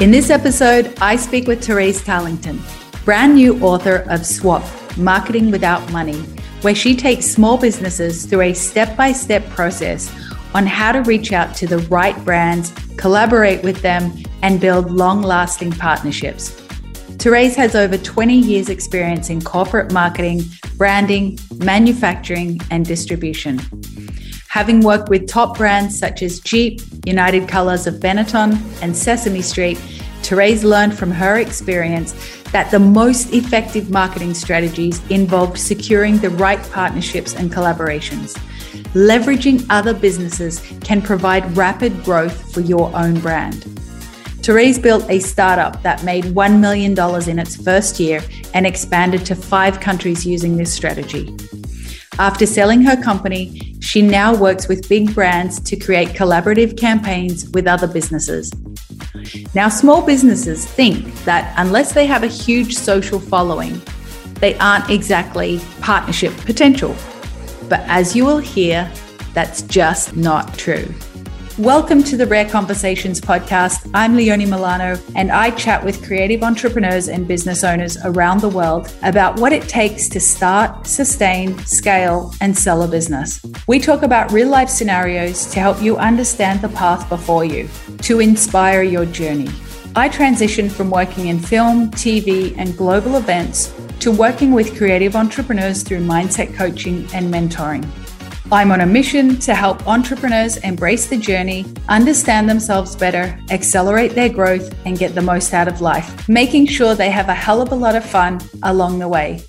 In this episode, I speak with Therese Tarlinton, brand new author of Swap Marketing Without Money, where she takes small businesses through a step by step process on how to reach out to the right brands, collaborate with them, and build long lasting partnerships. Therese has over 20 years' experience in corporate marketing, branding, manufacturing, and distribution. Having worked with top brands such as Jeep, United Colors of Benetton, and Sesame Street, Therese learned from her experience that the most effective marketing strategies involved securing the right partnerships and collaborations. Leveraging other businesses can provide rapid growth for your own brand. Therese built a startup that made $1 million in its first year and expanded to five countries using this strategy. After selling her company, she now works with big brands to create collaborative campaigns with other businesses. Now, small businesses think that unless they have a huge social following, they aren't exactly partnership potential. But as you will hear, that's just not true. Welcome to the Rare Conversations podcast. I'm Leonie Milano, and I chat with creative entrepreneurs and business owners around the world about what it takes to start, sustain, scale, and sell a business. We talk about real life scenarios to help you understand the path before you, to inspire your journey. I transitioned from working in film, TV, and global events to working with creative entrepreneurs through mindset coaching and mentoring. I'm on a mission to help entrepreneurs embrace the journey, understand themselves better, accelerate their growth, and get the most out of life, making sure they have a hell of a lot of fun along the way.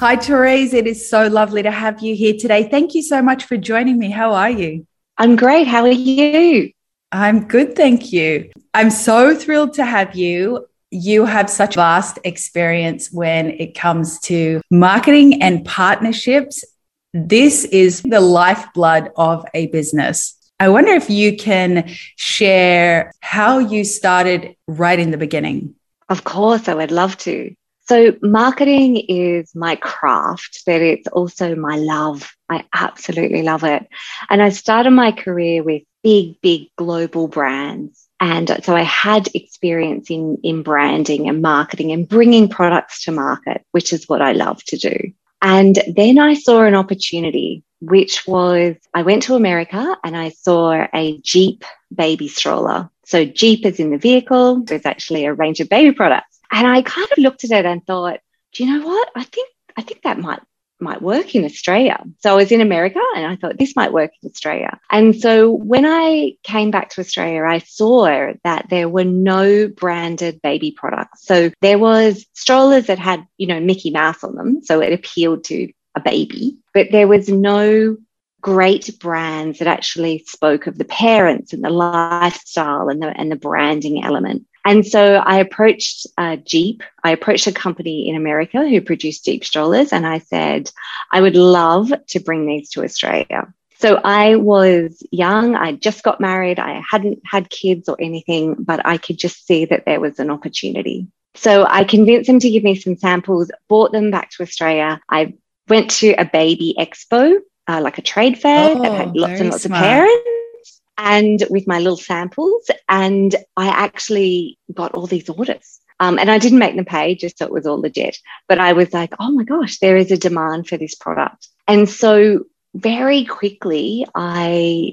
Hi, Therese. It is so lovely to have you here today. Thank you so much for joining me. How are you? I'm great. How are you? I'm good. Thank you. I'm so thrilled to have you you have such vast experience when it comes to marketing and partnerships this is the lifeblood of a business. I wonder if you can share how you started right in the beginning. Of course, I would love to. So, marketing is my craft, but it's also my love. I absolutely love it. And I started my career with big, big global brands. And so I had experience in, in branding and marketing and bringing products to market, which is what I love to do. And then I saw an opportunity, which was I went to America and I saw a Jeep baby stroller. So, Jeep is in the vehicle, there's actually a range of baby products. And I kind of looked at it and thought, do you know what? I think I think that might might work in Australia. So I was in America and I thought this might work in Australia. And so when I came back to Australia, I saw that there were no branded baby products. So there was strollers that had, you know, Mickey Mouse on them. So it appealed to a baby, but there was no great brands that actually spoke of the parents and the lifestyle and the, and the branding element. And so I approached uh, Jeep. I approached a company in America who produced Jeep strollers, and I said, I would love to bring these to Australia. So I was young. I just got married. I hadn't had kids or anything, but I could just see that there was an opportunity. So I convinced them to give me some samples, brought them back to Australia. I went to a baby expo, uh, like a trade fair oh, that had oh, lots and lots smart. of parents and with my little samples. And I actually got all these orders. Um, and I didn't make them pay just so it was all legit. But I was like, oh my gosh, there is a demand for this product. And so very quickly, I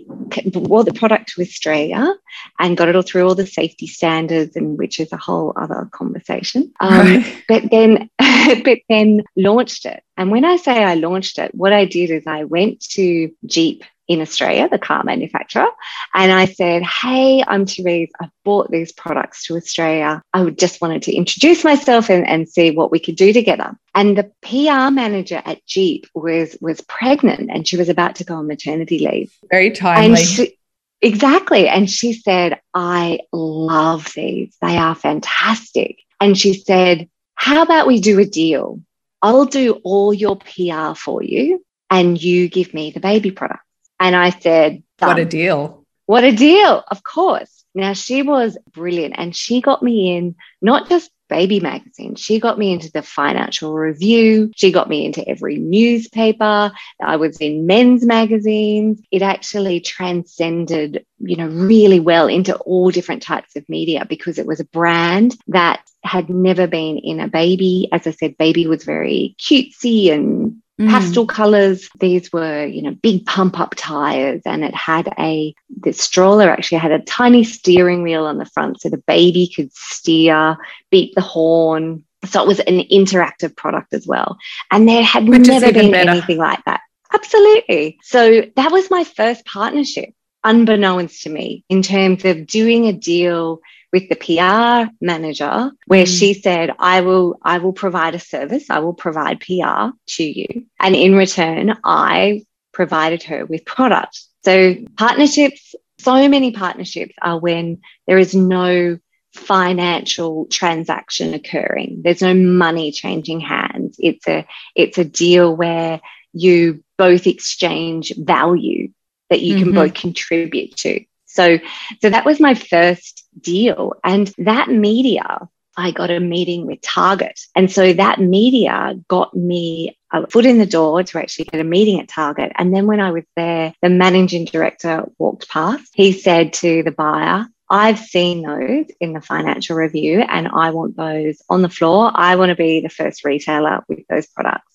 brought the product to Australia and got it all through all the safety standards, and which is a whole other conversation. Um, right. But then, but then launched it. And when I say I launched it, what I did is I went to Jeep in Australia, the car manufacturer. And I said, Hey, I'm Therese. I've brought these products to Australia. I just wanted to introduce myself and, and see what we could do together. And the PR manager at Jeep was, was pregnant and she was about to go on maternity leave. Very timely. She, exactly. And she said, I love these. They are fantastic. And she said, How about we do a deal? I'll do all your PR for you and you give me the baby product. And I said, Done. What a deal. What a deal. Of course. Now, she was brilliant and she got me in not just baby magazine, She got me into the financial review. She got me into every newspaper. I was in men's magazines. It actually transcended, you know, really well into all different types of media because it was a brand that had never been in a baby. As I said, baby was very cutesy and Mm. pastel colors. These were, you know, big pump up tires, and it had a the stroller actually had a tiny steering wheel on the front, so the baby could steer, beat the horn. So it was an interactive product as well, and there had Which never been better. anything like that. Absolutely. So that was my first partnership, unbeknownst to me, in terms of doing a deal with the PR manager where mm. she said, I will, I will provide a service. I will provide PR to you. And in return, I provided her with product. So partnerships, so many partnerships are when there is no financial transaction occurring. There's no money changing hands. It's a, it's a deal where you both exchange value that you mm-hmm. can both contribute to. So, so that was my first deal. And that media, I got a meeting with Target. And so that media got me a foot in the door to actually get a meeting at Target. And then when I was there, the managing director walked past. He said to the buyer, I've seen those in the financial review and I want those on the floor. I want to be the first retailer with those products.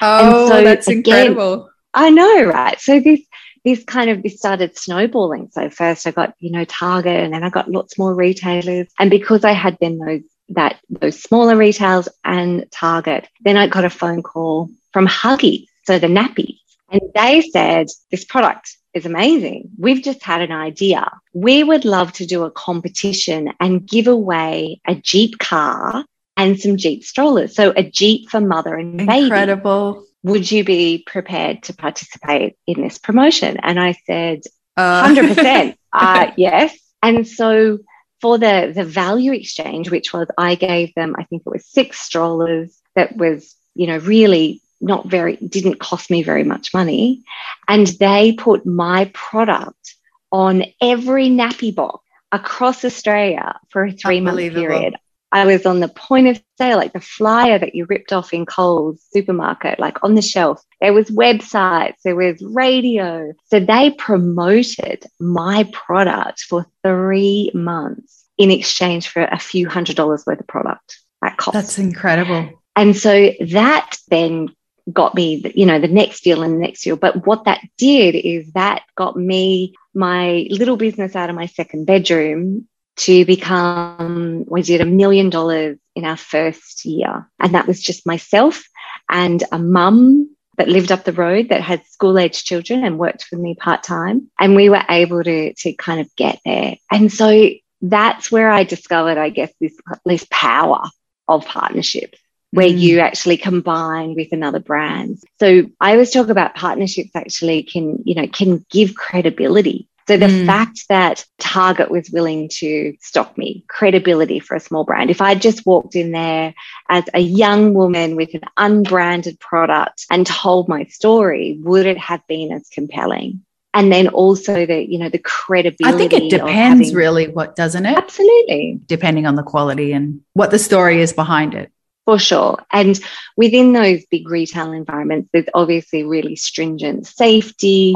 Oh, so that's again, incredible. I know, right? So this this kind of this started snowballing. So first I got, you know, Target and then I got lots more retailers. And because I had then those that those smaller retails and Target, then I got a phone call from Huggies, so the nappy. And they said, This product is amazing. We've just had an idea. We would love to do a competition and give away a Jeep car and some Jeep strollers. So a Jeep for mother and baby. Incredible would you be prepared to participate in this promotion? And I said, uh. 100%, uh, yes. And so for the, the value exchange, which was I gave them, I think it was six strollers that was, you know, really not very, didn't cost me very much money. And they put my product on every nappy box across Australia for a three month period. I was on the point of sale, like the flyer that you ripped off in Coles supermarket, like on the shelf. There was websites, there was radio. So they promoted my product for three months in exchange for a few hundred dollars worth of product at cost. That's incredible. And so that then got me, you know, the next deal and the next deal. But what that did is that got me my little business out of my second bedroom to become, we did a million dollars in our first year. And that was just myself and a mum that lived up the road that had school age children and worked for me part time. And we were able to, to kind of get there. And so that's where I discovered, I guess, this, this power of partnerships where mm. you actually combine with another brand. So I always talk about partnerships actually can, you know, can give credibility so the mm. fact that Target was willing to stock me, credibility for a small brand. If I just walked in there as a young woman with an unbranded product and told my story, would it have been as compelling? And then also the, you know, the credibility. I think it depends having, really what doesn't it? Absolutely. Depending on the quality and what the story is behind it. For sure. And within those big retail environments, there's obviously really stringent safety,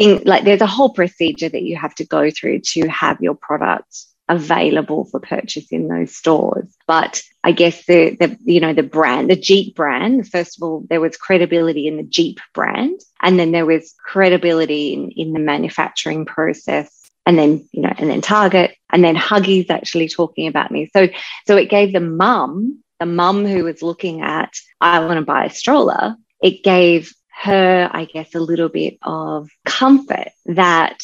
like there's a whole procedure that you have to go through to have your product available for purchase in those stores. But I guess the, the you know the brand, the Jeep brand, first of all, there was credibility in the Jeep brand, and then there was credibility in, in the manufacturing process. And then, you know, and then Target, and then Huggies actually talking about me. So, so it gave the mum, the mum who was looking at, I want to buy a stroller. It gave her, I guess, a little bit of comfort that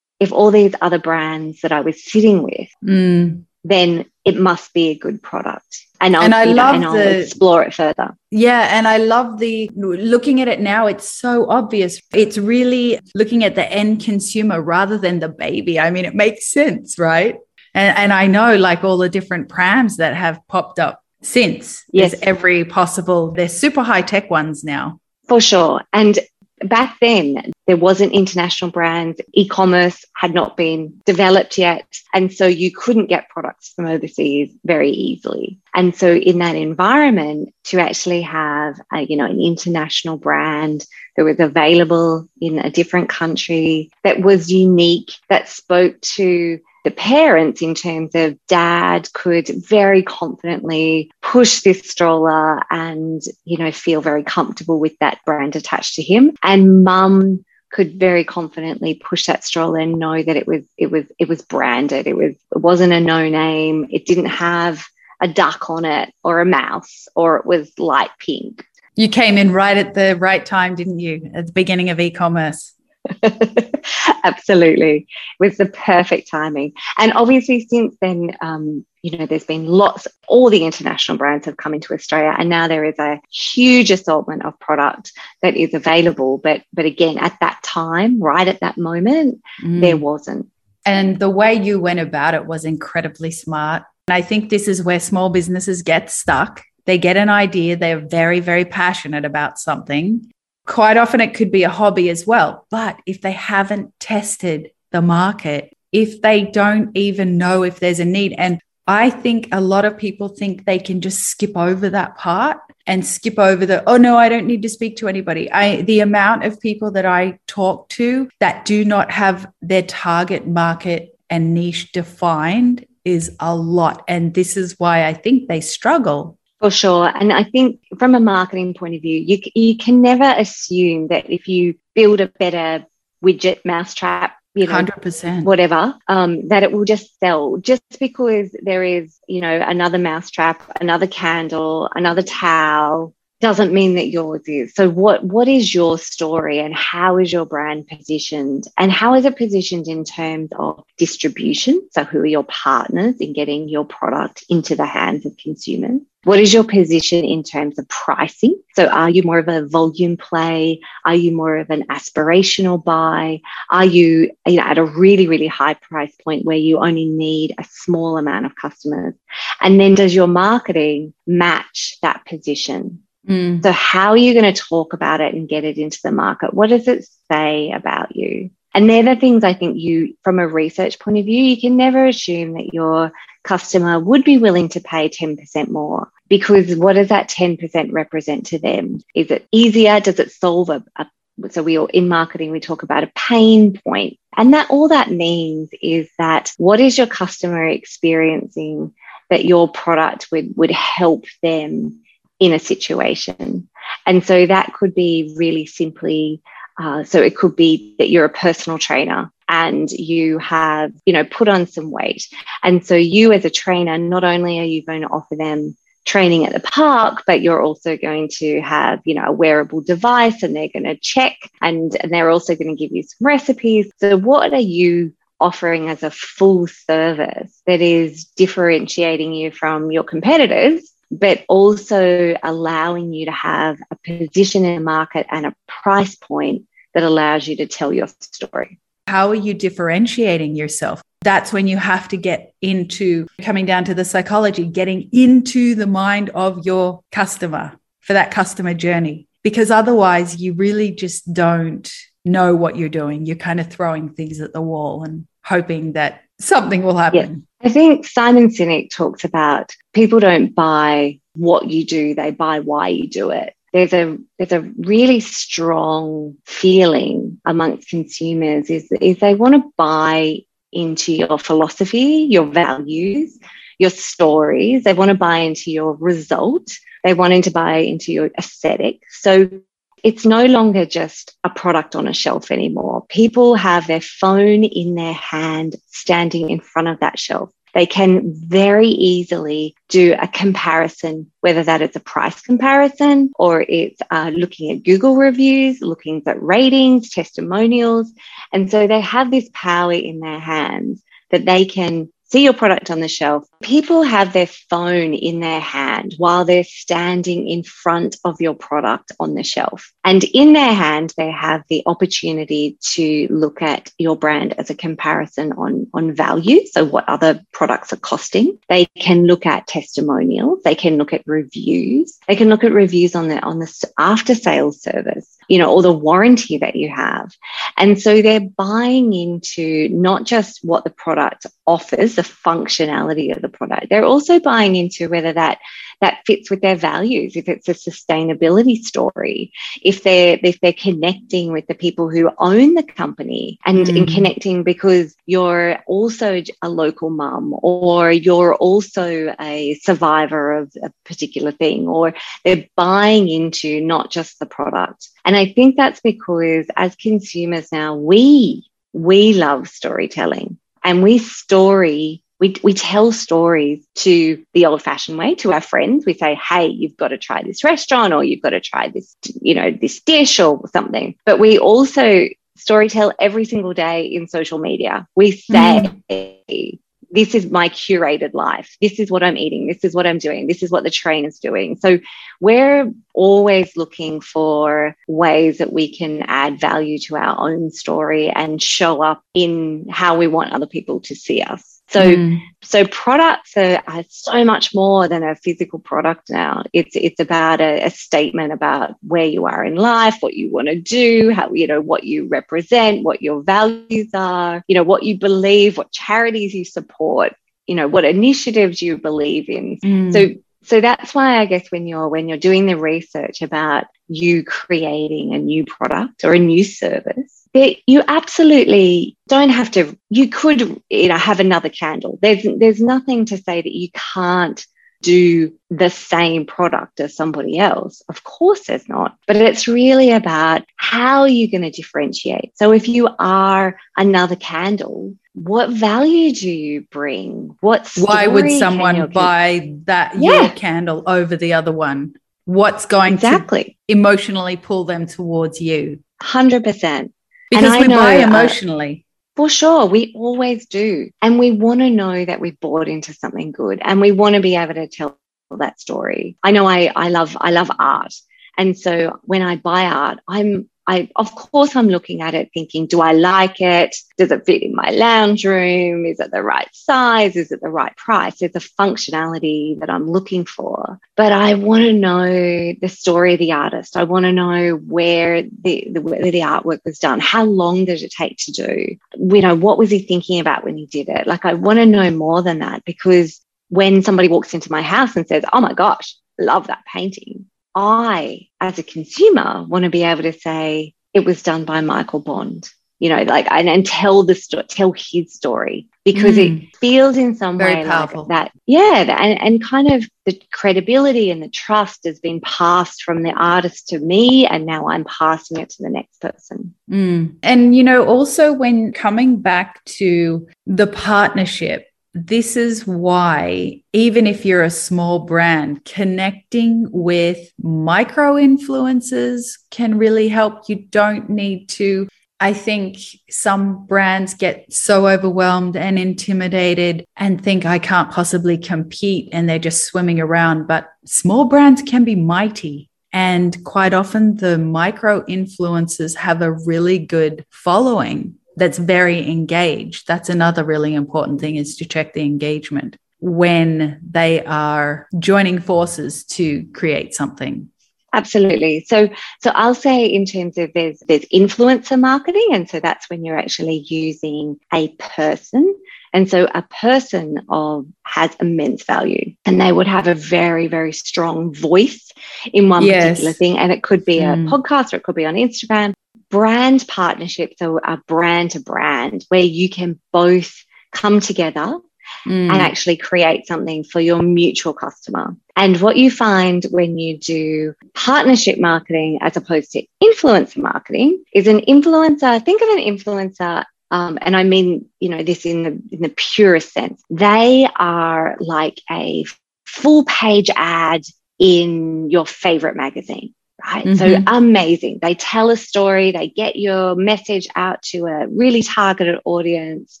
if all these other brands that I was sitting with, mm. then it must be a good product. And, I'll, and I love and the, explore it further. Yeah. And I love the looking at it now, it's so obvious. It's really looking at the end consumer rather than the baby. I mean, it makes sense, right? And, and I know like all the different prams that have popped up since. Yes. There's every possible, they're super high tech ones now. For sure. And back then there wasn't international brands. E-commerce had not been developed yet. And so you couldn't get products from overseas very easily. And so in that environment to actually have a, you know an international brand that was available in a different country that was unique that spoke to the parents in terms of dad could very confidently push this stroller and you know feel very comfortable with that brand attached to him. And mum could very confidently push that stroller and know that it was it was it was branded. It was it wasn't a no name. It didn't have a duck on it or a mouse or it was light pink. You came in right at the right time didn't you? At the beginning of e-commerce Absolutely. It was the perfect timing. And obviously, since then, um, you know, there's been lots, all the international brands have come into Australia, and now there is a huge assortment of product that is available. But, but again, at that time, right at that moment, mm. there wasn't. And the way you went about it was incredibly smart. And I think this is where small businesses get stuck. They get an idea, they're very, very passionate about something, Quite often it could be a hobby as well. But if they haven't tested the market, if they don't even know if there's a need, and I think a lot of people think they can just skip over that part and skip over the oh no I don't need to speak to anybody. I the amount of people that I talk to that do not have their target market and niche defined is a lot and this is why I think they struggle for sure. And I think from a marketing point of view, you, you can never assume that if you build a better widget mousetrap, you know, 100%. whatever, um, that it will just sell just because there is, you know, another mousetrap, another candle, another towel, doesn't mean that yours is. So what what is your story and how is your brand positioned and how is it positioned in terms of distribution? So who are your partners in getting your product into the hands of consumers? What is your position in terms of pricing? So are you more of a volume play? Are you more of an aspirational buy? Are you, you know, at a really, really high price point where you only need a small amount of customers? And then does your marketing match that position? Mm. So, how are you going to talk about it and get it into the market? What does it say about you? And they're the things I think you, from a research point of view, you can never assume that your customer would be willing to pay 10% more because what does that 10% represent to them? Is it easier? Does it solve a, a so we all in marketing we talk about a pain point and that all that means is that what is your customer experiencing that your product would would help them in a situation. And so that could be really simply uh, so it could be that you're a personal trainer and you have, you know, put on some weight. And so you as a trainer, not only are you going to offer them training at the park, but you're also going to have, you know, a wearable device and they're going to check and, and they're also going to give you some recipes. So what are you offering as a full service that is differentiating you from your competitors but also allowing you to have a position in the market and a price point that allows you to tell your story. How are you differentiating yourself? That's when you have to get into coming down to the psychology, getting into the mind of your customer for that customer journey. Because otherwise, you really just don't know what you're doing. You're kind of throwing things at the wall and hoping that something will happen. I think Simon Sinek talks about people don't buy what you do, they buy why you do it. There's a there's a really strong feeling amongst consumers is, is they want to buy into your philosophy, your values, your stories. They want to buy into your result. They want to buy into your aesthetic. So it's no longer just a product on a shelf anymore. People have their phone in their hand standing in front of that shelf. They can very easily do a comparison, whether that is a price comparison or it's uh, looking at Google reviews, looking at ratings, testimonials. And so they have this power in their hands that they can see your product on the shelf People have their phone in their hand while they're standing in front of your product on the shelf. And in their hand, they have the opportunity to look at your brand as a comparison on, on value. So, what other products are costing. They can look at testimonials. They can look at reviews. They can look at reviews on the, on the after sales service you know, or the warranty that you have. And so they're buying into not just what the product offers, the functionality of the product, they're also buying into whether that that fits with their values if it's a sustainability story if they're if they're connecting with the people who own the company and mm. in connecting because you're also a local mum or you're also a survivor of a particular thing or they're buying into not just the product. And i think that's because as consumers now we we love storytelling and we story we, we tell stories to the old fashioned way to our friends. We say, hey, you've got to try this restaurant or you've got to try this, you know, this dish or something. But we also story tell every single day in social media. We say, mm. This is my curated life. This is what I'm eating. This is what I'm doing. This is what the train is doing. So we're always looking for ways that we can add value to our own story and show up in how we want other people to see us. So, mm. so products are, are, so much more than a physical product now. It's it's about a, a, statement about where you are in life, what you want to do, how you know what you represent, what your values are, you know what you believe, what charities you support, you know what initiatives you believe in. Mm. So so that's why I guess when you're when you're doing the research about you creating a new product or a new service you absolutely don't have to you could you know have another candle. There's there's nothing to say that you can't do the same product as somebody else. Of course there's not but it's really about how you're going to differentiate. So if you are another candle what value do you bring? What why would someone buy that yeah. your candle over the other one? What's going exactly. to emotionally pull them towards you? 100% because we know, buy uh, emotionally. Uh, for sure, we always do. And we want to know that we've bought into something good and we want to be able to tell that story. I know I, I love I love art. And so when I buy art, I'm I, of course, I'm looking at it thinking, do I like it? Does it fit in my lounge room? Is it the right size? Is it the right price? There's the functionality that I'm looking for. But I want to know the story of the artist. I want to know where the, the, where the artwork was done. How long did it take to do? You know, what was he thinking about when he did it? Like, I want to know more than that because when somebody walks into my house and says, oh my gosh, love that painting, I, as a consumer, want to be able to say it was done by Michael Bond, you know, like and, and tell the story, tell his story because mm. it feels in some Very way powerful. like that. Yeah, and, and kind of the credibility and the trust has been passed from the artist to me, and now I'm passing it to the next person. Mm. And you know, also when coming back to the partnership this is why, even if you're a small brand, connecting with micro influencers can really help. You don't need to. I think some brands get so overwhelmed and intimidated and think I can't possibly compete and they're just swimming around. But small brands can be mighty. And quite often, the micro influencers have a really good following that's very engaged. That's another really important thing is to check the engagement when they are joining forces to create something. Absolutely. So, so I'll say in terms of there's there's influencer marketing, and so that's when you're actually using a person, and so a person of has immense value, and they would have a very very strong voice in one yes. particular thing, and it could be mm. a podcast or it could be on Instagram, brand partnerships are, are brand to brand where you can both come together Mm. and actually create something for your mutual customer. And what you find when you do partnership marketing as opposed to influencer marketing is an influencer, think of an influencer. Um, and I mean, you know, this in the in the purest sense. They are like a full page ad in your favorite magazine right? Mm-hmm. So amazing. They tell a story, they get your message out to a really targeted audience.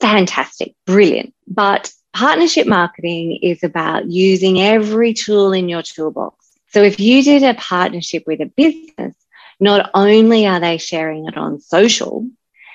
Fantastic, brilliant. But partnership marketing is about using every tool in your toolbox. So if you did a partnership with a business, not only are they sharing it on social,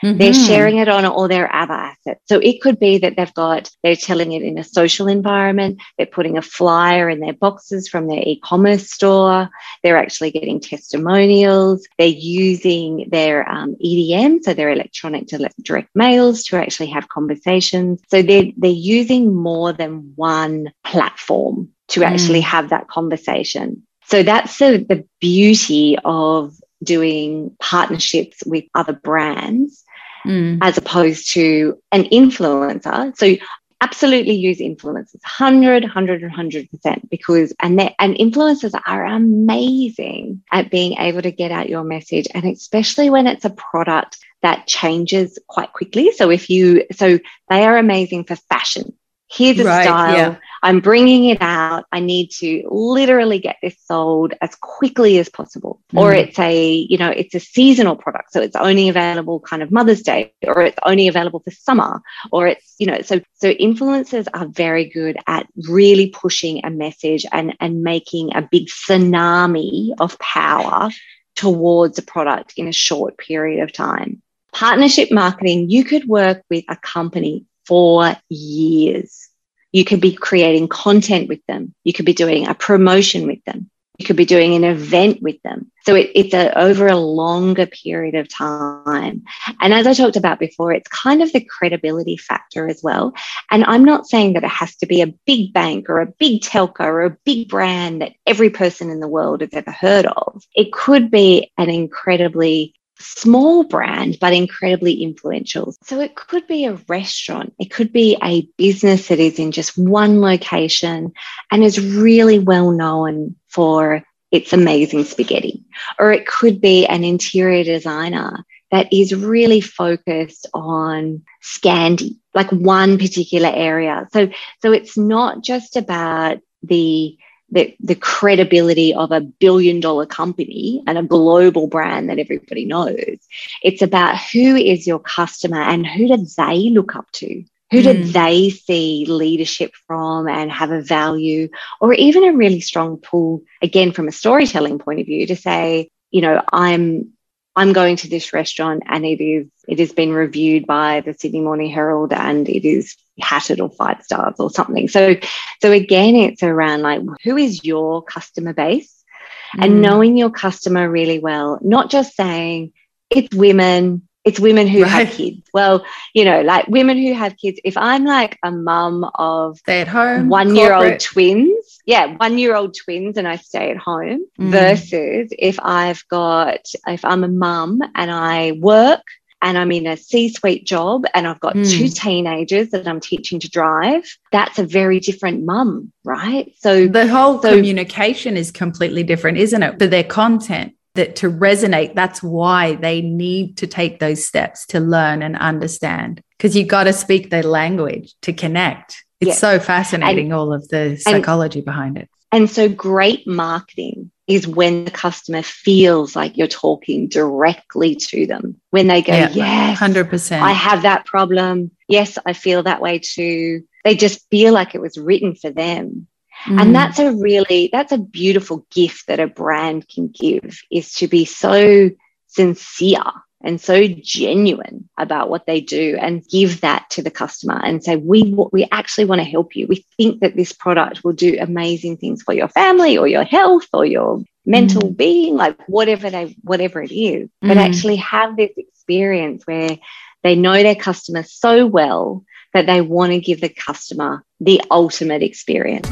Mm-hmm. They're sharing it on all their other assets. So it could be that they've got, they're telling it in a social environment, they're putting a flyer in their boxes from their e commerce store, they're actually getting testimonials, they're using their um, EDM, so their electronic direct mails to actually have conversations. So they're, they're using more than one platform to actually mm. have that conversation. So that's the, the beauty of doing partnerships with other brands mm. as opposed to an influencer. So absolutely use influencers 100 100 100% because and they, and influencers are amazing at being able to get out your message and especially when it's a product that changes quite quickly so if you so they are amazing for fashion here's a right, style yeah. I'm bringing it out. I need to literally get this sold as quickly as possible. Mm. Or it's a, you know, it's a seasonal product. So it's only available kind of Mother's Day, or it's only available for summer, or it's, you know, so so influencers are very good at really pushing a message and, and making a big tsunami of power towards a product in a short period of time. Partnership marketing, you could work with a company for years you could be creating content with them. You could be doing a promotion with them. You could be doing an event with them. So it, it's a, over a longer period of time. And as I talked about before, it's kind of the credibility factor as well. And I'm not saying that it has to be a big bank or a big telco or a big brand that every person in the world has ever heard of. It could be an incredibly small brand, but incredibly influential. So it could be a restaurant, it could be a business that is in just one location and is really well known for its amazing spaghetti. Or it could be an interior designer that is really focused on Scandi, like one particular area. So, so it's not just about the the, the credibility of a billion dollar company and a global brand that everybody knows. It's about who is your customer and who do they look up to? Who do mm. they see leadership from and have a value, or even a really strong pull, again, from a storytelling point of view, to say, you know, I'm I'm going to this restaurant and it is it has been reviewed by the Sydney Morning Herald and it is hatted or five stars or something. So so again it's around like who is your customer base mm. and knowing your customer really well, not just saying it's women it's women who right. have kids. Well, you know, like women who have kids. If I'm like a mum of stay at home, one year old twins, yeah, one year old twins, and I stay at home, mm. versus if I've got, if I'm a mum and I work and I'm in a C suite job and I've got mm. two teenagers that I'm teaching to drive, that's a very different mum, right? So the whole so, communication is completely different, isn't it? For their content that to resonate, that's why they need to take those steps to learn and understand because you got to speak their language to connect. It's yes. so fascinating, and, all of the psychology and, behind it. And so, great marketing is when the customer feels like you're talking directly to them. When they go, yeah, Yes, 100%. I have that problem. Yes, I feel that way too. They just feel like it was written for them. Mm. And that's a really, that's a beautiful gift that a brand can give is to be so sincere and so genuine about what they do and give that to the customer and say we we actually want to help you we think that this product will do amazing things for your family or your health or your mental mm. being like whatever they whatever it is mm. but actually have this experience where they know their customer so well that they want to give the customer the ultimate experience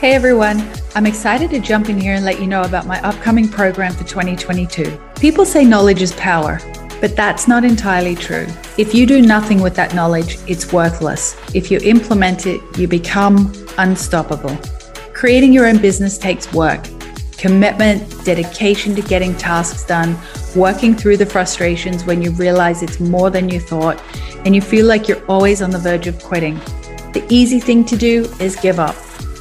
Hey everyone, I'm excited to jump in here and let you know about my upcoming program for 2022. People say knowledge is power, but that's not entirely true. If you do nothing with that knowledge, it's worthless. If you implement it, you become unstoppable. Creating your own business takes work, commitment, dedication to getting tasks done, working through the frustrations when you realize it's more than you thought, and you feel like you're always on the verge of quitting. The easy thing to do is give up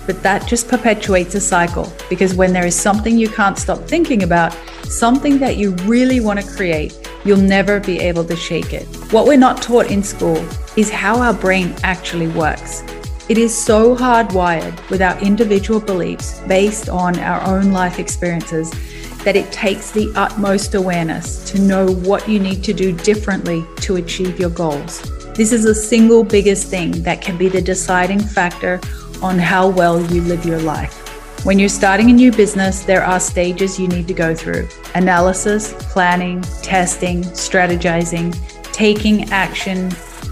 but that just perpetuates a cycle because when there is something you can't stop thinking about, something that you really want to create, you'll never be able to shake it. What we're not taught in school is how our brain actually works. It is so hardwired with our individual beliefs based on our own life experiences that it takes the utmost awareness to know what you need to do differently to achieve your goals. This is the single biggest thing that can be the deciding factor on how well you live your life. When you're starting a new business, there are stages you need to go through analysis, planning, testing, strategizing, taking action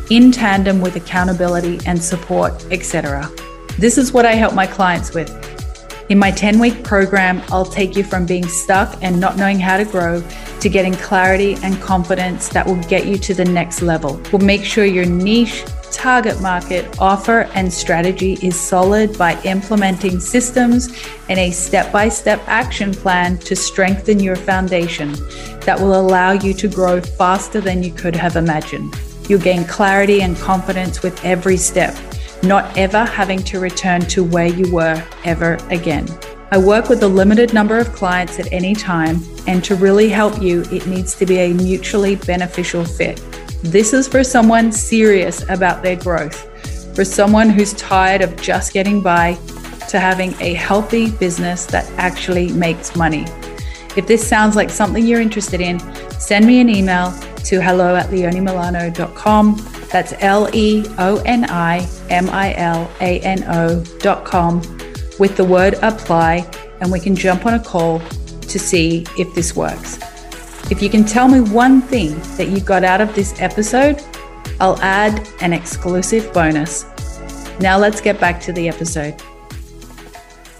in tandem with accountability and support, etc. This is what I help my clients with. In my 10 week program, I'll take you from being stuck and not knowing how to grow to getting clarity and confidence that will get you to the next level. We'll make sure your niche, target market, offer, and strategy is solid by implementing systems and a step by step action plan to strengthen your foundation that will allow you to grow faster than you could have imagined. You'll gain clarity and confidence with every step not ever having to return to where you were ever again. I work with a limited number of clients at any time, and to really help you, it needs to be a mutually beneficial fit. This is for someone serious about their growth, for someone who's tired of just getting by, to having a healthy business that actually makes money. If this sounds like something you're interested in, send me an email to hello at leonimilano.com that's L E O N I M I L A N O dot com with the word apply, and we can jump on a call to see if this works. If you can tell me one thing that you got out of this episode, I'll add an exclusive bonus. Now let's get back to the episode.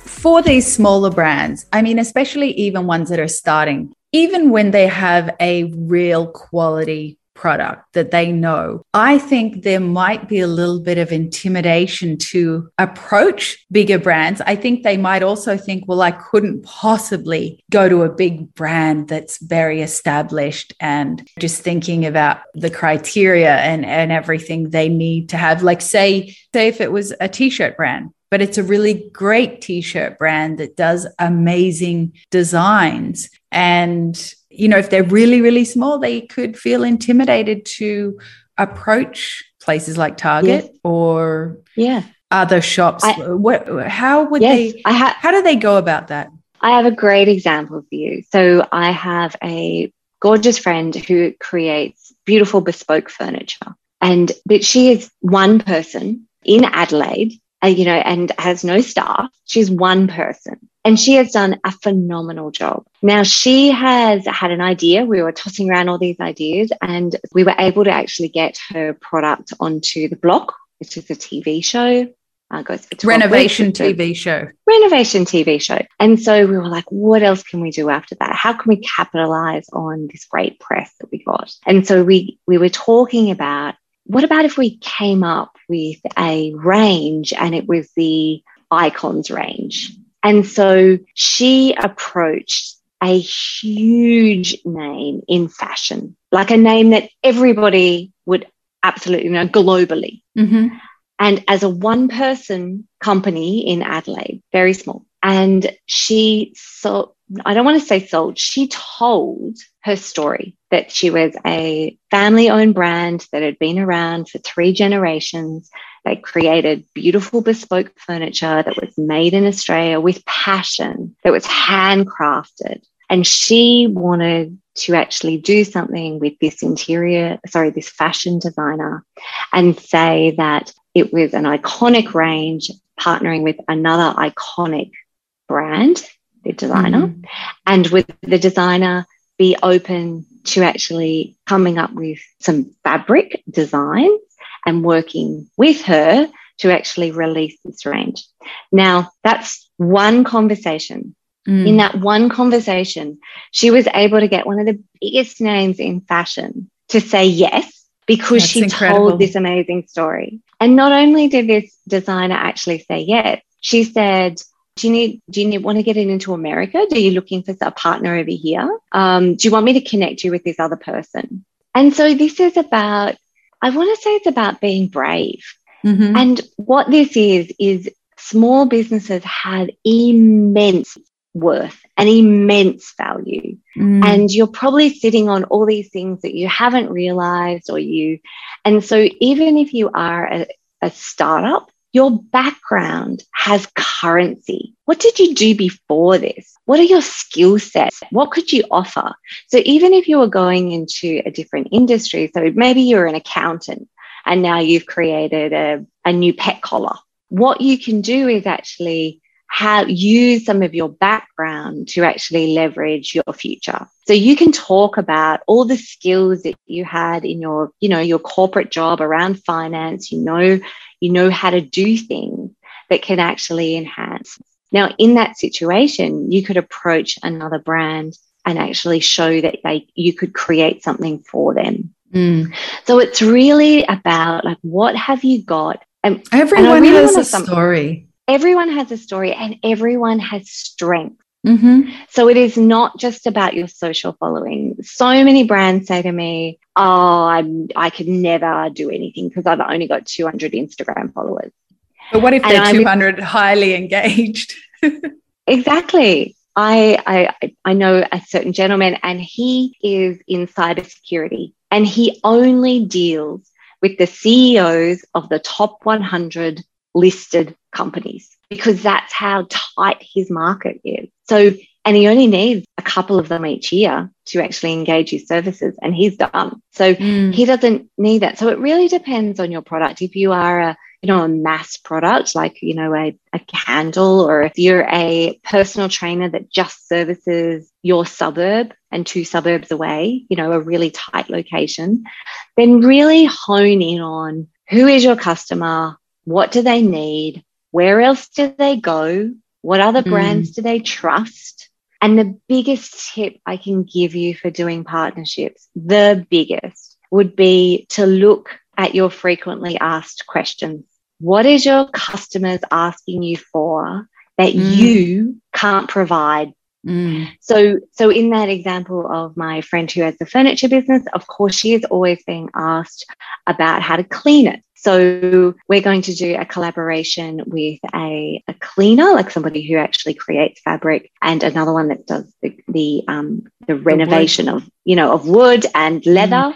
For these smaller brands, I mean, especially even ones that are starting, even when they have a real quality product that they know. I think there might be a little bit of intimidation to approach bigger brands. I think they might also think, well, I couldn't possibly go to a big brand that's very established and just thinking about the criteria and, and everything they need to have. Like, say, say if it was a t-shirt brand but it's a really great t-shirt brand that does amazing designs and you know, if they're really, really small, they could feel intimidated to approach places like Target or yeah other shops. I, what? How would yes, they? Ha- how do they go about that? I have a great example for you. So I have a gorgeous friend who creates beautiful bespoke furniture, and that she is one person in Adelaide, uh, you know, and has no staff. She's one person. And she has done a phenomenal job. Now, she has had an idea. We were tossing around all these ideas, and we were able to actually get her product onto the block, which is a TV show. Uh, goes renovation TV show. Renovation TV show. And so we were like, what else can we do after that? How can we capitalize on this great press that we got? And so we we were talking about what about if we came up with a range and it was the icons range and so she approached a huge name in fashion, like a name that everybody would absolutely know globally. Mm-hmm. And as a one person company in Adelaide, very small. And she sold, I don't want to say sold, she told her story that she was a family owned brand that had been around for three generations they created beautiful bespoke furniture that was made in Australia with passion, that was handcrafted. And she wanted to actually do something with this interior, sorry, this fashion designer and say that it was an iconic range partnering with another iconic brand, the designer, mm-hmm. and with the designer be open to actually coming up with some fabric designs and working with her to actually release this range. Now, that's one conversation. Mm. In that one conversation, she was able to get one of the biggest names in fashion to say yes because that's she incredible. told this amazing story. And not only did this designer actually say yes, she said, do you need do you need, want to get it into America? Do you looking for a partner over here? Um, do you want me to connect you with this other person? And so this is about I want to say it's about being brave. Mm-hmm. And what this is, is small businesses have immense worth, and immense value. Mm. And you're probably sitting on all these things that you haven't realized or you. And so, even if you are a, a startup, your background has currency. What did you do before this? What are your skill sets? What could you offer? So, even if you were going into a different industry, so maybe you're an accountant and now you've created a, a new pet collar, what you can do is actually use some of your background to actually leverage your future. So you can talk about all the skills that you had in your, you know, your corporate job around finance. You know, you know how to do things that can actually enhance. Now, in that situation, you could approach another brand and actually show that they you could create something for them. Mm. So it's really about like what have you got? And everyone and really has a story everyone has a story and everyone has strength. Mm-hmm. So it is not just about your social following. So many brands say to me, "Oh, I'm, I could never do anything because I've only got 200 Instagram followers." But what if they're and 200 highly engaged? exactly. I, I I know a certain gentleman, and he is in cybersecurity, and he only deals with the CEOs of the top 100 listed companies because that's how tight his market is. So, and he only needs a couple of them each year to actually engage his services and he's done. So mm. he doesn't need that. So it really depends on your product. If you are a, you know, a mass product like, you know, a, a candle, or if you're a personal trainer that just services your suburb and two suburbs away, you know, a really tight location, then really hone in on who is your customer, what do they need? Where else do they go? What other mm. brands do they trust? And the biggest tip I can give you for doing partnerships, the biggest, would be to look at your frequently asked questions. What is your customers asking you for that mm. you can't provide? Mm. So, so in that example of my friend who has the furniture business, of course, she is always being asked about how to clean it. So we're going to do a collaboration with a, a cleaner, like somebody who actually creates fabric, and another one that does the the, um, the renovation of you know of wood and leather. Mm.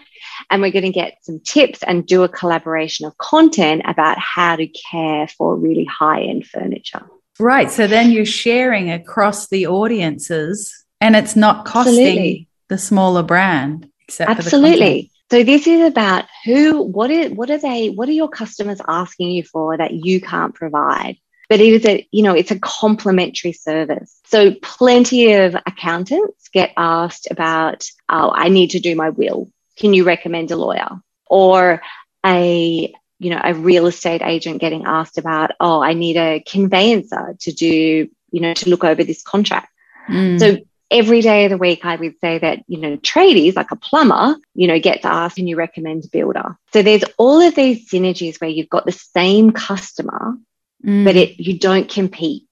And we're going to get some tips and do a collaboration of content about how to care for really high end furniture. Right. So then you're sharing across the audiences, and it's not costing Absolutely. the smaller brand. Absolutely. So this is about who, what is, what are they, what are your customers asking you for that you can't provide? But it is a, you know, it's a complementary service. So plenty of accountants get asked about, oh, I need to do my will. Can you recommend a lawyer? Or a, you know, a real estate agent getting asked about, oh, I need a conveyancer to do, you know, to look over this contract. Mm. So every day of the week, I would say that, you know, tradies like a plumber, you know, gets asked, can you recommend a builder? So there's all of these synergies where you've got the same customer, mm. but it, you don't compete.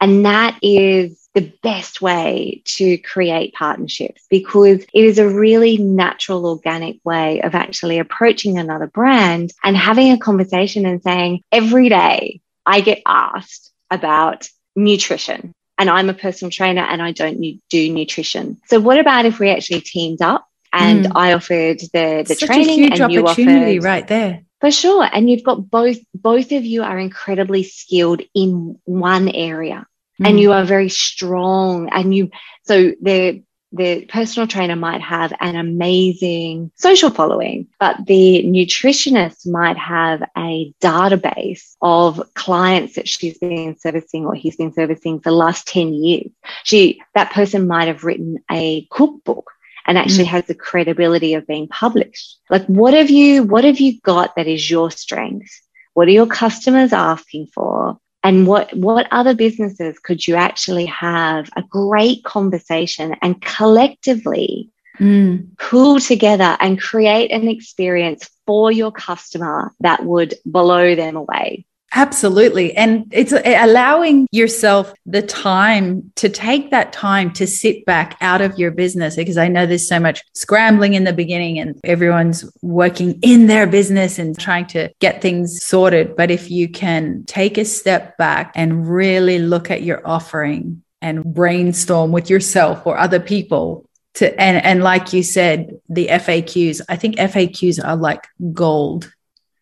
And that is the best way to create partnerships because it is a really natural, organic way of actually approaching another brand and having a conversation and saying, every day I get asked about nutrition and I'm a personal trainer and I don't do nutrition. So what about if we actually teamed up and mm. I offered the the Such training and you offered right there. For sure. And you've got both both of you are incredibly skilled in one area mm. and you are very strong and you so the the personal trainer might have an amazing social following, but the nutritionist might have a database of clients that she's been servicing or he's been servicing for the last 10 years. She, that person might have written a cookbook and actually mm. has the credibility of being published. Like, what have you, what have you got that is your strength? What are your customers asking for? And what what other businesses could you actually have a great conversation and collectively mm. pull together and create an experience for your customer that would blow them away Absolutely. And it's uh, allowing yourself the time to take that time to sit back out of your business because I know there's so much scrambling in the beginning and everyone's working in their business and trying to get things sorted. But if you can take a step back and really look at your offering and brainstorm with yourself or other people to and and like you said the FAQs I think FAQs are like gold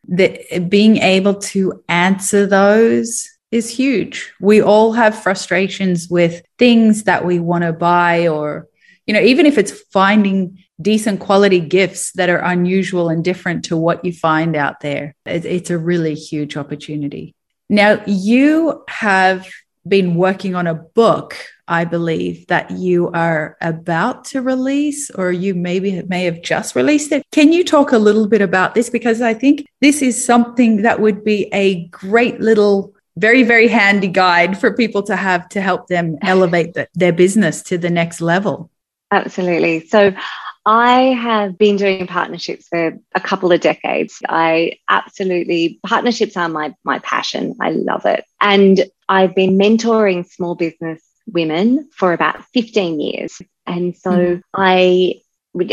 that being able to answer those is huge. We all have frustrations with things that we want to buy or you know even if it's finding decent quality gifts that are unusual and different to what you find out there it, it's a really huge opportunity. Now you have been working on a book I believe that you are about to release, or you maybe may have just released it. Can you talk a little bit about this? Because I think this is something that would be a great little, very, very handy guide for people to have to help them elevate the, their business to the next level. Absolutely. So, I have been doing partnerships for a couple of decades. I absolutely partnerships are my my passion. I love it. And I've been mentoring small business women for about 15 years. And so mm. I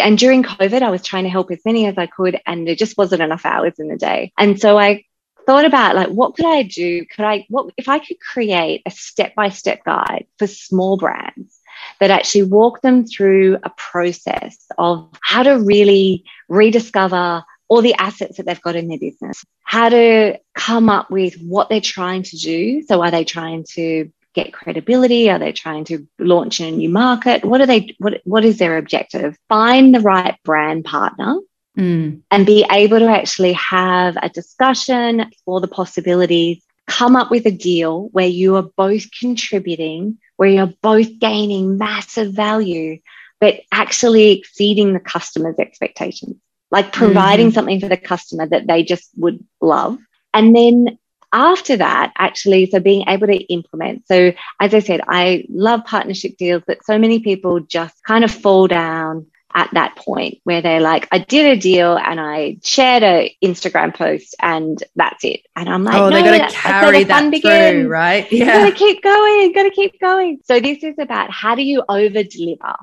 and during COVID, I was trying to help as many as I could, and there just wasn't enough hours in the day. And so I thought about like, what could I do? Could I, what if I could create a step by step guide for small brands that actually walk them through a process of how to really rediscover all the assets that they've got in their business, how to come up with what they're trying to do. So, are they trying to get credibility? Are they trying to launch in a new market? What are they what what is their objective? Find the right brand partner mm. and be able to actually have a discussion for the possibilities, come up with a deal where you are both contributing, where you're both gaining massive value, but actually exceeding the customer's expectations. Like providing mm-hmm. something for the customer that they just would love. And then after that, actually, so being able to implement. So, as I said, I love partnership deals, but so many people just kind of fall down at that point where they're like, I did a deal and I shared an Instagram post and that's it. And I'm like, oh, no, they got to carry that through, begins. right? Yeah. Got to keep going, got to keep going. So this is about how do you over deliver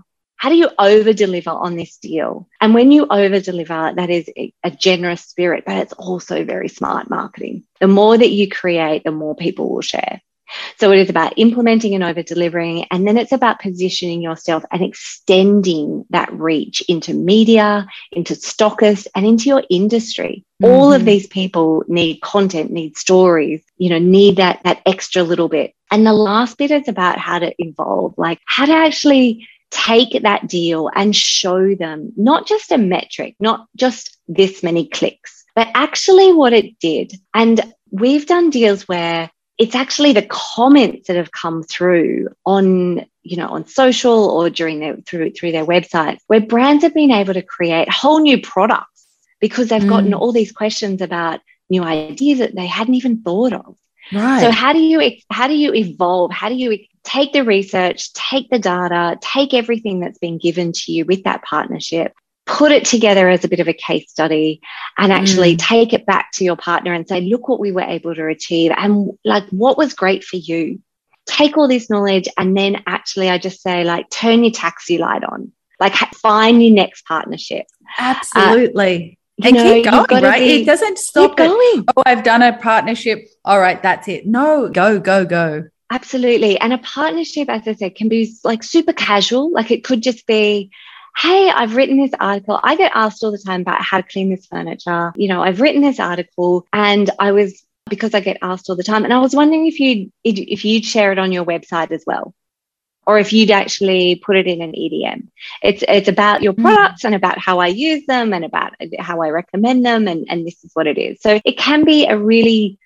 how do you over deliver on this deal? And when you over deliver, that is a generous spirit, but it's also very smart marketing. The more that you create, the more people will share. So it is about implementing and over delivering. And then it's about positioning yourself and extending that reach into media, into stockists, and into your industry. Mm-hmm. All of mm-hmm. these people need content, need stories, you know, need that, that extra little bit. And the last bit is about how to evolve, like how to actually take that deal and show them not just a metric, not just this many clicks, but actually what it did. And we've done deals where it's actually the comments that have come through on you know on social or during their through through their websites where brands have been able to create whole new products because they've mm. gotten all these questions about new ideas that they hadn't even thought of right so how do you how do you evolve how do you take the research, take the data, take everything that's been given to you with that partnership, put it together as a bit of a case study, and actually mm. take it back to your partner and say, look what we were able to achieve and like what was great for you. Take all this knowledge and then actually, I just say, like, turn your taxi light on, like, find your next partnership. Absolutely. Uh, and know, keep going, right? Be, it doesn't stop. Going. Oh, I've done a partnership. All right, that's it. No, go, go, go. Absolutely. And a partnership, as I said, can be like super casual. Like it could just be, hey, I've written this article. I get asked all the time about how to clean this furniture. You know, I've written this article and I was because I get asked all the time. And I was wondering if you if you'd share it on your website as well. Or if you'd actually put it in an EDM. It's it's about your hmm. products mm. and about how I use them and about how I recommend them and, and this is what it is. So it can be a really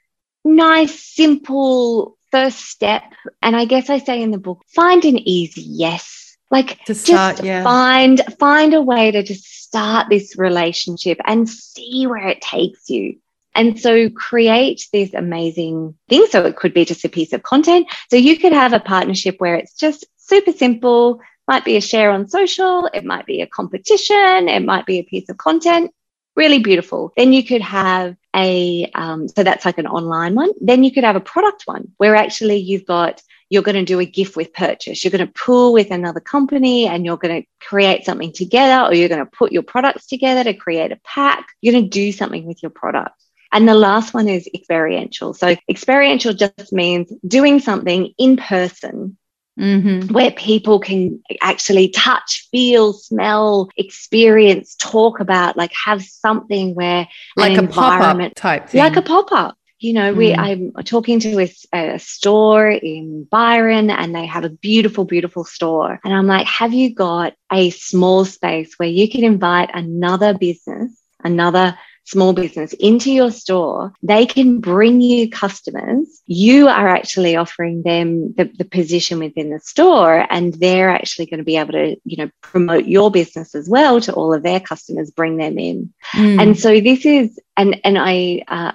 nice, simple first step, and I guess I say in the book, find an easy yes. Like to start, just yeah. find find a way to just start this relationship and see where it takes you. And so create this amazing thing. So it could be just a piece of content. So you could have a partnership where it's just super simple, might be a share on social, it might be a competition, it might be a piece of content really beautiful. Then you could have a, um, so that's like an online one. Then you could have a product one where actually you've got, you're going to do a gift with purchase. You're going to pool with another company and you're going to create something together, or you're going to put your products together to create a pack. You're going to do something with your product. And the last one is experiential. So experiential just means doing something in person Mm-hmm. where people can actually touch, feel, smell, experience, talk about, like have something where like a pop-up type thing. Like a pop-up. You know, mm. we I'm talking to a, a store in Byron and they have a beautiful, beautiful store. And I'm like, have you got a small space where you can invite another business, another small business into your store, they can bring you customers. You are actually offering them the, the position within the store, and they're actually going to be able to, you know, promote your business as well to all of their customers, bring them in. Mm. And so this is, and and I uh,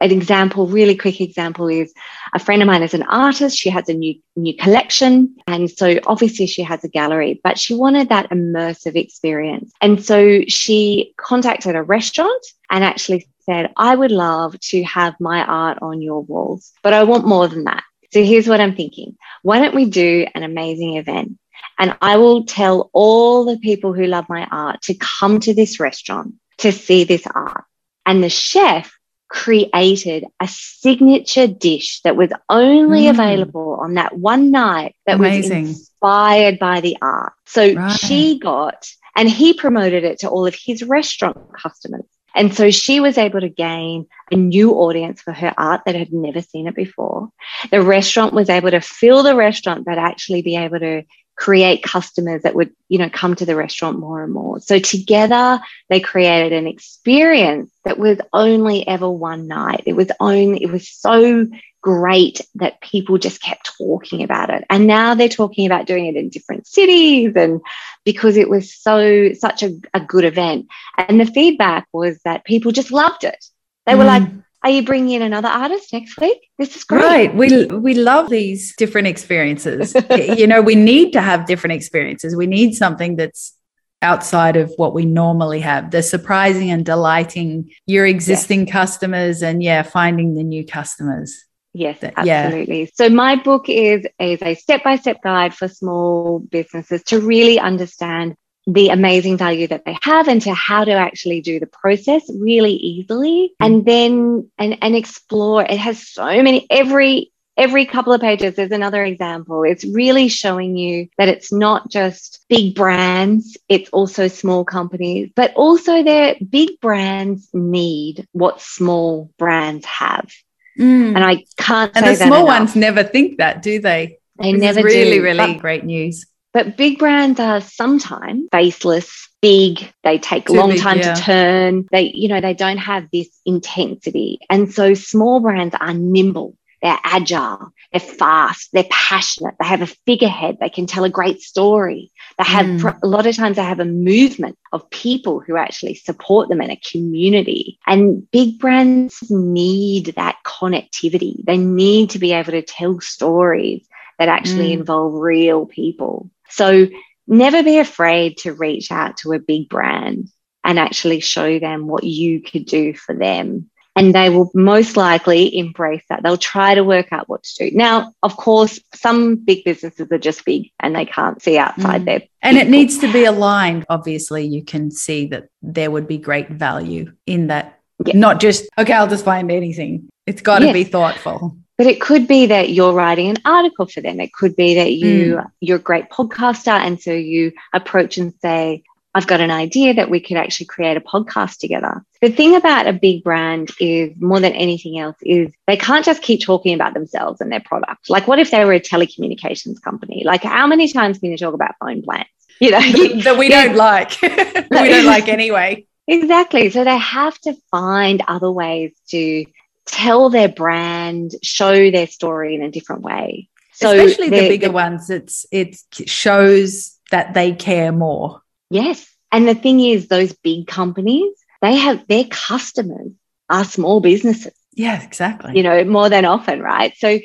an example, really quick example is a friend of mine is an artist. She has a new new collection, and so obviously she has a gallery, but she wanted that immersive experience, and so she contacted a restaurant and actually said, "I would love to have my art on your walls, but I want more than that." So here's what I'm thinking: Why don't we do an amazing event? And I will tell all the people who love my art to come to this restaurant to see this art. And the chef created a signature dish that was only mm. available on that one night that Amazing. was inspired by the art. So right. she got, and he promoted it to all of his restaurant customers. And so she was able to gain a new audience for her art that had never seen it before. The restaurant was able to fill the restaurant, but actually be able to create customers that would you know come to the restaurant more and more. So together they created an experience that was only ever one night. It was only it was so great that people just kept talking about it. And now they're talking about doing it in different cities and because it was so such a, a good event. And the feedback was that people just loved it. They were mm. like are you bringing in another artist next week? This is great. Right. We we love these different experiences. you know, we need to have different experiences. We need something that's outside of what we normally have. The surprising and delighting your existing customers and yeah, finding the new customers. Yes, absolutely. Yeah. So my book is is a step-by-step guide for small businesses to really understand the amazing value that they have and to how to actually do the process really easily mm. and then and and explore it has so many every every couple of pages there's another example it's really showing you that it's not just big brands it's also small companies but also their big brands need what small brands have mm. and i can't and the small enough. ones never think that do they they this never really do, really great news but big brands are sometimes faceless, big, they take a long big, time yeah. to turn. They, you know, they don't have this intensity. And so small brands are nimble, they're agile, they're fast, they're passionate, they have a figurehead, they can tell a great story. They have mm. a lot of times they have a movement of people who actually support them in a community. And big brands need that connectivity. They need to be able to tell stories that actually mm. involve real people. So never be afraid to reach out to a big brand and actually show them what you could do for them. And they will most likely embrace that. They'll try to work out what to do. Now, of course, some big businesses are just big and they can't see outside mm. their. And it needs to be aligned. Obviously, you can see that there would be great value in that. Yeah. Not just, okay, I'll just find anything. It's got to yes. be thoughtful but it could be that you're writing an article for them it could be that you mm. you're a great podcaster and so you approach and say I've got an idea that we could actually create a podcast together. The thing about a big brand is more than anything else is they can't just keep talking about themselves and their product. Like what if they were a telecommunications company? Like how many times can you talk about phone plans? You know, that we don't like. we don't like anyway. Exactly. So they have to find other ways to tell their brand, show their story in a different way. So especially the bigger ones, it's it shows that they care more. Yes. And the thing is, those big companies, they have their customers are small businesses. Yeah, exactly. You know, more than often, right? So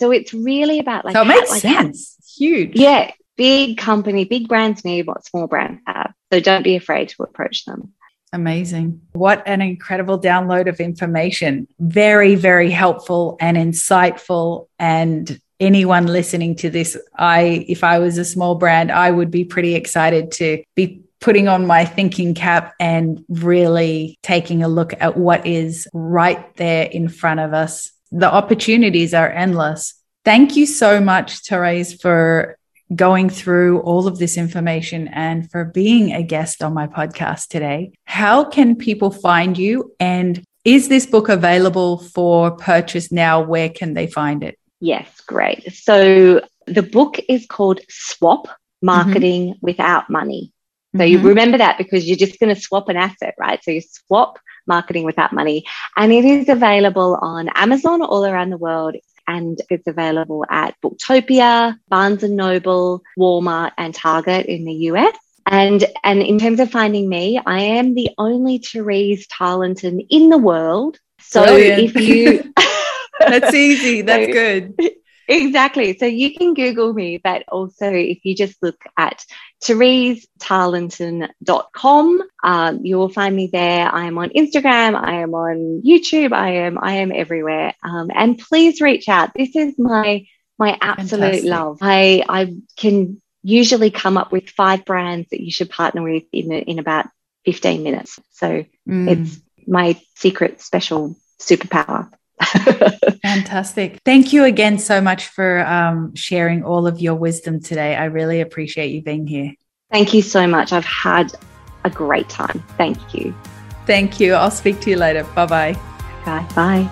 so it's really about like So it makes like sense. Huge. Yeah. Big company, big brands need what small brands have. So don't be afraid to approach them. Amazing. What an incredible download of information. Very, very helpful and insightful. And anyone listening to this, I, if I was a small brand, I would be pretty excited to be putting on my thinking cap and really taking a look at what is right there in front of us. The opportunities are endless Thank you so much, Therese, for going through all of this information and for being a guest on my podcast today. How can people find you? And is this book available for purchase now? Where can they find it? Yes, great. So the book is called Swap Marketing mm-hmm. Without Money. So mm-hmm. you remember that because you're just going to swap an asset, right? So you swap marketing without money. And it is available on Amazon all around the world and it's available at Booktopia, Barnes and Noble, Walmart, and Target in the US. And, and in terms of finding me, I am the only Therese Tarlinton in the world. So Brilliant. if you That's easy. That's so, good. Exactly. So you can Google me, but also if you just look at theresetarlinton.com, um, you will find me there. I am on Instagram. I am on YouTube. I am, I am everywhere. Um, and please reach out. This is my, my absolute Fantastic. love. I, I can usually come up with five brands that you should partner with in, in about 15 minutes. So mm. it's my secret special superpower. Fantastic. Thank you again so much for um, sharing all of your wisdom today. I really appreciate you being here. Thank you so much. I've had a great time. Thank you. Thank you. I'll speak to you later. Bye bye. Bye. Bye.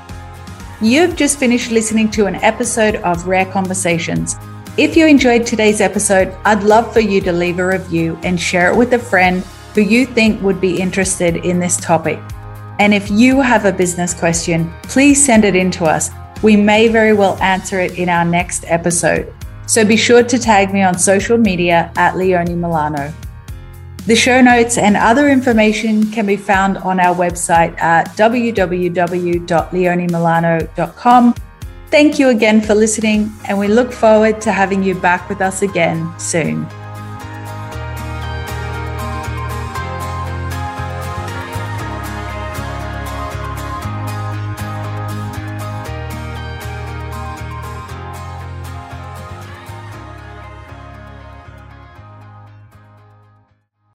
You've just finished listening to an episode of Rare Conversations. If you enjoyed today's episode, I'd love for you to leave a review and share it with a friend who you think would be interested in this topic. And if you have a business question, please send it in to us. We may very well answer it in our next episode. So be sure to tag me on social media at Leonie Milano. The show notes and other information can be found on our website at www.leoniemilano.com. Thank you again for listening, and we look forward to having you back with us again soon.